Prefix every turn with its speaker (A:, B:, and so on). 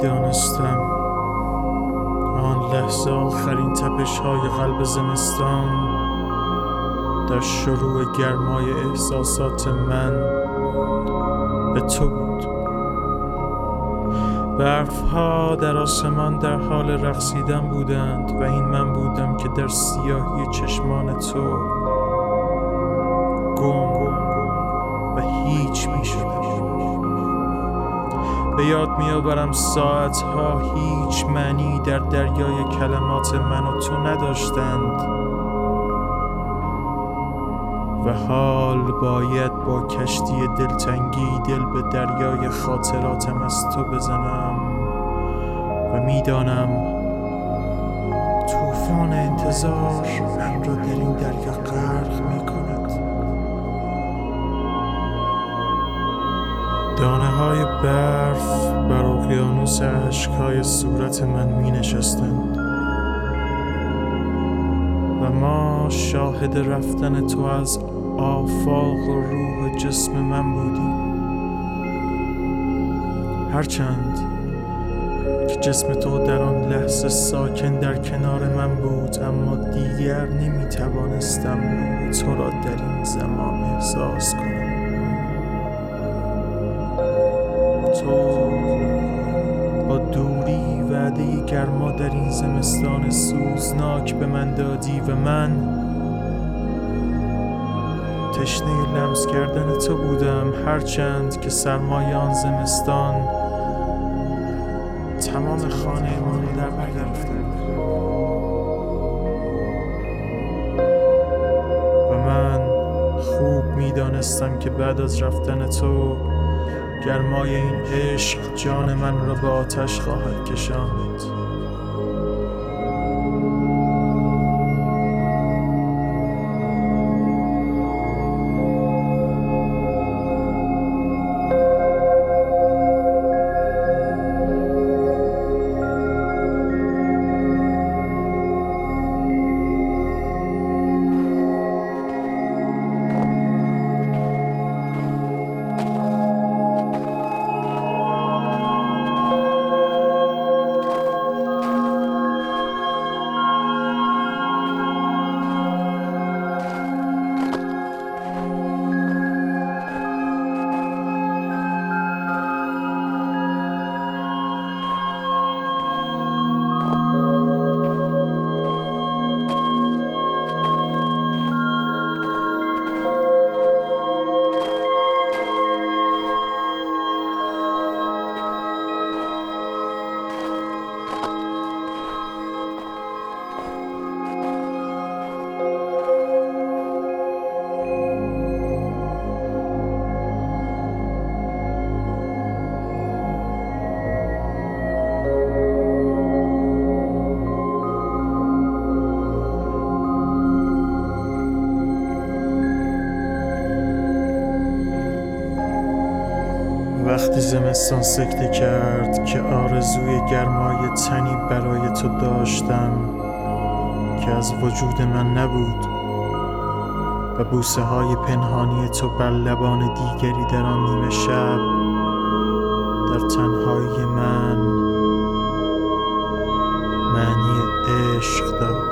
A: می‌دانستم آن لحظه آخرین تپش های قلب زمستان در شروع گرمای احساسات من به تو بود. برف ها در آسمان در حال رقصیدن بودند و این من بودم که در سیاهی چشمان تو گم و هیچ می شدم به یاد میآورم ساعتها هیچ معنی در دریای کلمات من و تو نداشتند. و حال باید با کشتی دلتنگی دل به دریای خاطراتم از تو بزنم و می‌دانم طوفان انتظار من را در این دریا غرق می دانه های برف بر اقیانوس های صورت من می نشستند و ما شاهد رفتن تو از آفاق و روح جسم من بودیم. هرچند که جسم تو در آن لحظه ساکن در کنار من بود اما دیگر نمی توانستم تو را در این زمان احساس کنم. تو با دوری وعده گرما در این زمستان سوزناک به من دادی و من تشنه لمس کردن تو بودم. هرچند که سرمایه آن زمستان تمام خانه ما رو در بر گرفته بود. و من خوب می‌دانستم که بعد از رفتن تو گرمای این عشق جان من را به آتش خواهد کشاند. وقتی زمستان سکته کرد که آرزوی گرمای تنی برای تو داشتم که از وجود من نبود و بوسه های پنهانی تو بر لبان دیگری در آن نیمه شب در تنهایی من معنی عشق داد